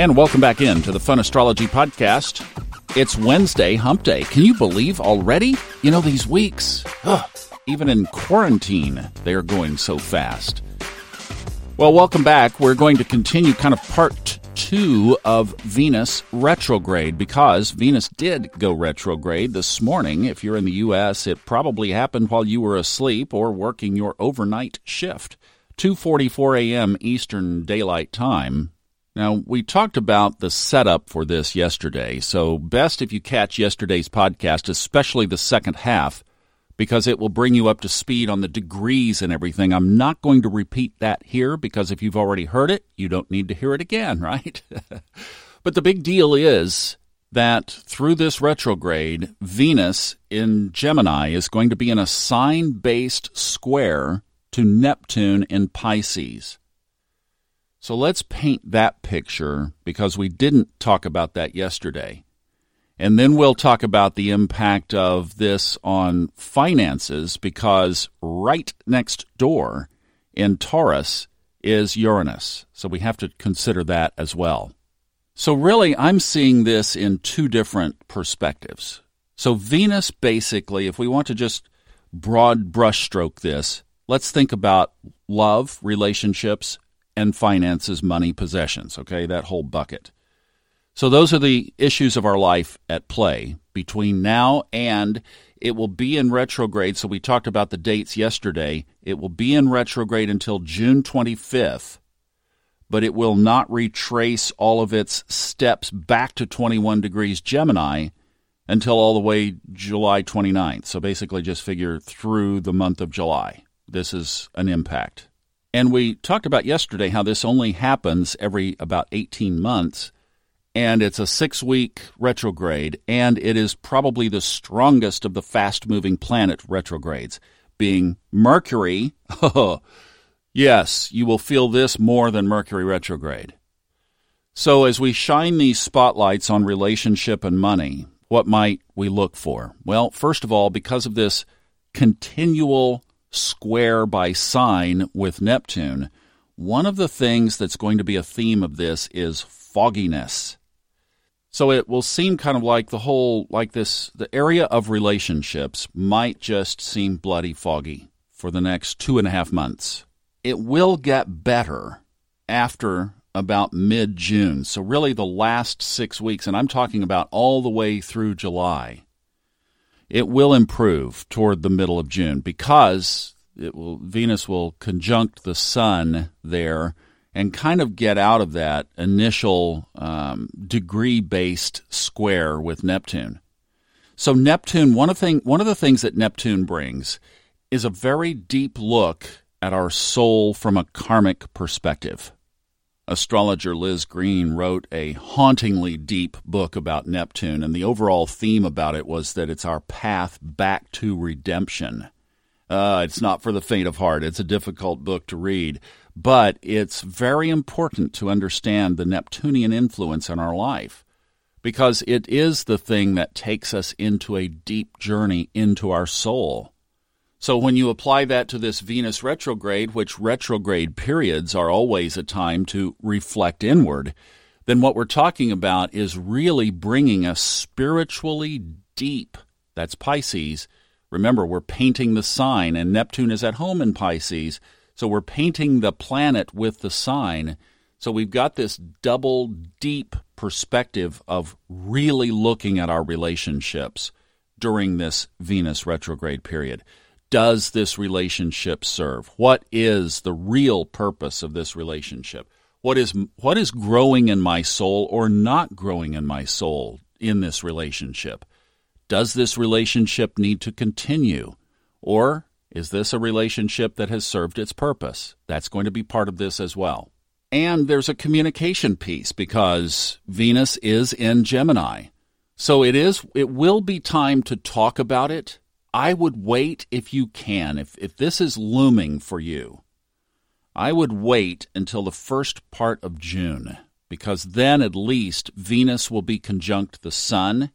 And welcome back in to the Fun Astrology Podcast. It's Wednesday, hump day. Can you believe already? You know, these weeks, ugh, even in quarantine, they are going so fast. Well, welcome back. We're going to continue kind of part two of Venus retrograde because Venus did go retrograde this morning. If you're in the U.S., it probably happened while you were asleep or working your overnight shift. 2:44 a.m. Eastern Daylight Time. Now, we talked about the setup for this yesterday, so best if you catch yesterday's podcast, especially the second half, because it will bring you up to speed on the degrees and everything. I'm not going to repeat that here because if you've already heard it, you don't need to hear it again, right? but the big deal is that through this retrograde, Venus in Gemini is going to be in a sign based square to Neptune in Pisces. So let's paint that picture because we didn't talk about that yesterday. And then we'll talk about the impact of this on finances because right next door in Taurus is Uranus. So we have to consider that as well. So, really, I'm seeing this in two different perspectives. So, Venus basically, if we want to just broad brushstroke this, let's think about love, relationships, and finances, money, possessions, okay, that whole bucket. So those are the issues of our life at play between now and it will be in retrograde. So we talked about the dates yesterday. It will be in retrograde until June 25th, but it will not retrace all of its steps back to 21 degrees Gemini until all the way July 29th. So basically, just figure through the month of July. This is an impact. And we talked about yesterday how this only happens every about 18 months, and it's a six week retrograde, and it is probably the strongest of the fast moving planet retrogrades, being Mercury. yes, you will feel this more than Mercury retrograde. So, as we shine these spotlights on relationship and money, what might we look for? Well, first of all, because of this continual square by sign with Neptune, one of the things that's going to be a theme of this is fogginess. So it will seem kind of like the whole, like this, the area of relationships might just seem bloody foggy for the next two and a half months. It will get better after about mid June. So, really, the last six weeks, and I'm talking about all the way through July it will improve toward the middle of June because it will Venus will conjunct the Sun there and kind of get out of that initial um, degree based square with Neptune. So Neptune, one of thing one of the things that Neptune brings is a very deep look at our soul from a karmic perspective. Astrologer Liz Greene wrote a hauntingly deep book about Neptune, and the overall theme about it was that it's our path back to redemption. Uh, it's not for the faint of heart. It's a difficult book to read, but it's very important to understand the Neptunian influence in our life because it is the thing that takes us into a deep journey into our soul. So when you apply that to this Venus retrograde, which retrograde periods are always a time to reflect inward, then what we're talking about is really bringing us spiritually deep. That's Pisces. Remember, we're painting the sign, and Neptune is at home in Pisces. So we're painting the planet with the sign. So we've got this double deep perspective of really looking at our relationships during this Venus retrograde period does this relationship serve? What is the real purpose of this relationship? What is what is growing in my soul or not growing in my soul in this relationship? Does this relationship need to continue? Or is this a relationship that has served its purpose? That's going to be part of this as well. And there's a communication piece because Venus is in Gemini. So it is it will be time to talk about it I would wait if you can. If, if this is looming for you, I would wait until the first part of June because then at least Venus will be conjunct the Sun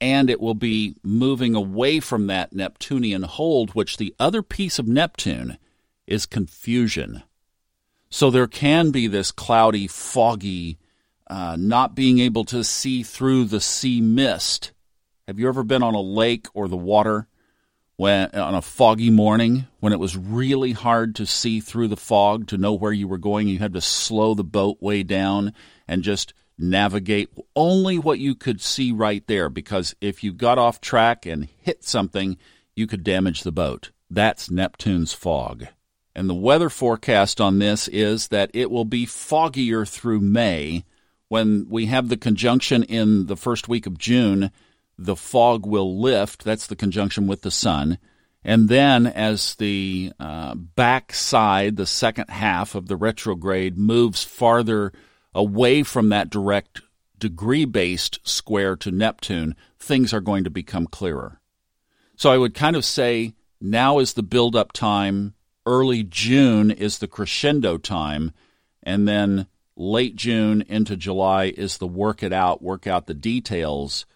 and it will be moving away from that Neptunian hold, which the other piece of Neptune is confusion. So there can be this cloudy, foggy uh, not being able to see through the sea mist. Have you ever been on a lake or the water when on a foggy morning when it was really hard to see through the fog to know where you were going? You had to slow the boat way down and just navigate only what you could see right there because if you got off track and hit something, you could damage the boat. That's Neptune's fog. And the weather forecast on this is that it will be foggier through May. When we have the conjunction in the first week of June, the fog will lift. That's the conjunction with the sun. And then, as the uh, back side, the second half of the retrograde, moves farther away from that direct degree based square to Neptune, things are going to become clearer. So I would kind of say now is the build up time, early June is the crescendo time, and then late June into July is the work it out, work out the details.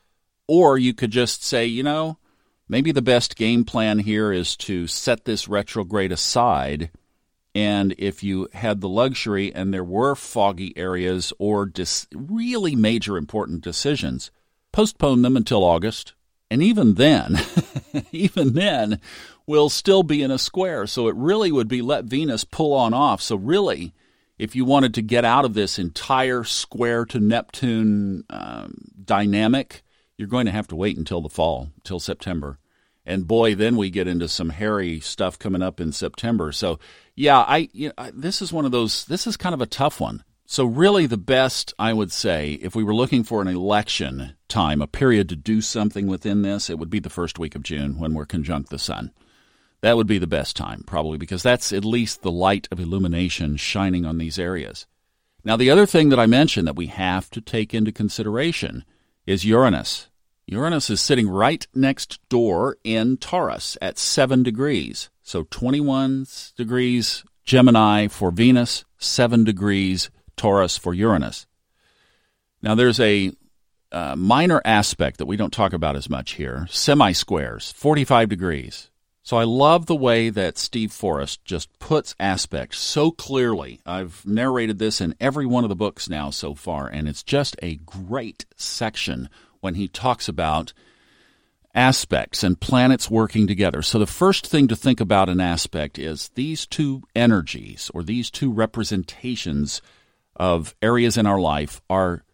Or you could just say, you know, maybe the best game plan here is to set this retrograde aside and if you had the luxury and there were foggy areas or dis- really major important decisions, postpone them until August. And even then, even then, we'll still be in a square. So it really would be let Venus pull on off. So, really, if you wanted to get out of this entire square to Neptune um, dynamic, you're going to have to wait until the fall, till September. And boy, then we get into some hairy stuff coming up in September. So yeah, I, you know, this is one of those. This is kind of a tough one. So really, the best I would say, if we were looking for an election time, a period to do something within this, it would be the first week of June when we're conjunct the sun. That would be the best time, probably, because that's at least the light of illumination shining on these areas. Now, the other thing that I mentioned that we have to take into consideration is Uranus. Uranus is sitting right next door in Taurus at 7 degrees. So 21 degrees Gemini for Venus, 7 degrees Taurus for Uranus. Now, there's a uh, minor aspect that we don't talk about as much here semi squares, 45 degrees. So I love the way that Steve Forrest just puts aspects so clearly. I've narrated this in every one of the books now so far, and it's just a great section when he talks about aspects and planets working together. So, the first thing to think about an aspect is these two energies or these two representations of areas in our life are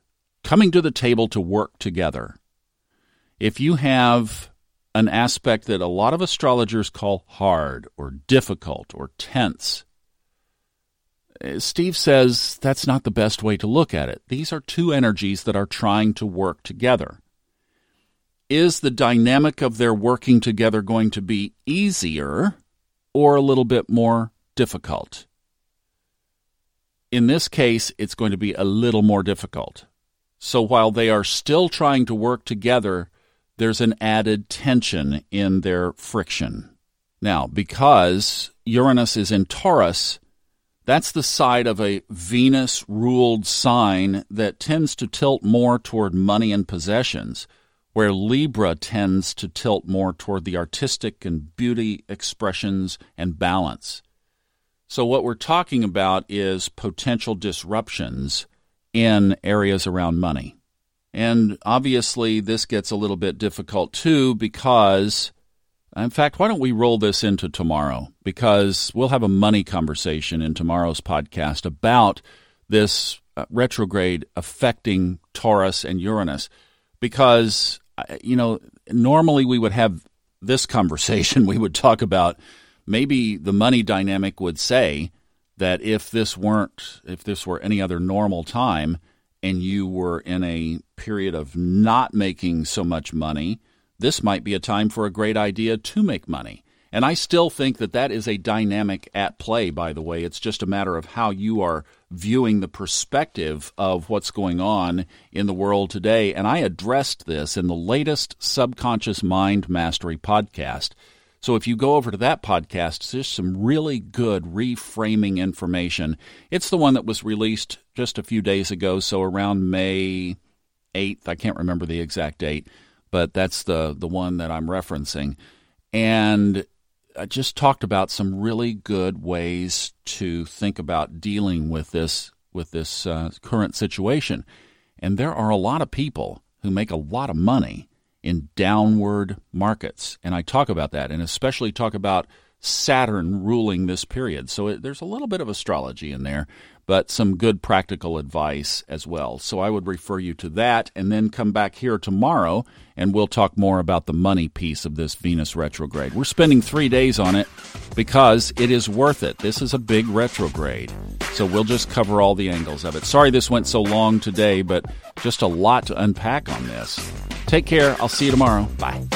coming to the table to work together. If you have an aspect that a lot of astrologers call hard or difficult or tense, Steve says that's not the best way to look at it. These are two energies that are trying to work together is the dynamic of their working together going to be easier or a little bit more difficult? In this case, it's going to be a little more difficult. So while they are still trying to work together, there's an added tension in their friction. Now, because Uranus is in Taurus, that's the side of a Venus ruled sign that tends to tilt more toward money and possessions where Libra tends to tilt more toward the artistic and beauty expressions and balance. So, what we're talking about is potential disruptions in areas around money. And obviously, this gets a little bit difficult too because, in fact, why don't we roll this into tomorrow? Because we'll have a money conversation in tomorrow's podcast about this uh, retrograde affecting Taurus and Uranus. Because you know, normally we would have this conversation. We would talk about maybe the money dynamic would say that if this weren't, if this were any other normal time and you were in a period of not making so much money, this might be a time for a great idea to make money. And I still think that that is a dynamic at play, by the way. It's just a matter of how you are viewing the perspective of what's going on in the world today. And I addressed this in the latest Subconscious Mind Mastery podcast. So if you go over to that podcast, there's some really good reframing information. It's the one that was released just a few days ago, so around May 8th. I can't remember the exact date, but that's the, the one that I'm referencing. And I just talked about some really good ways to think about dealing with this with this uh, current situation. And there are a lot of people who make a lot of money in downward markets. And I talk about that and especially talk about Saturn ruling this period. So it, there's a little bit of astrology in there, but some good practical advice as well. So I would refer you to that and then come back here tomorrow and we'll talk more about the money piece of this Venus retrograde. We're spending three days on it because it is worth it. This is a big retrograde. So we'll just cover all the angles of it. Sorry this went so long today, but just a lot to unpack on this. Take care. I'll see you tomorrow. Bye.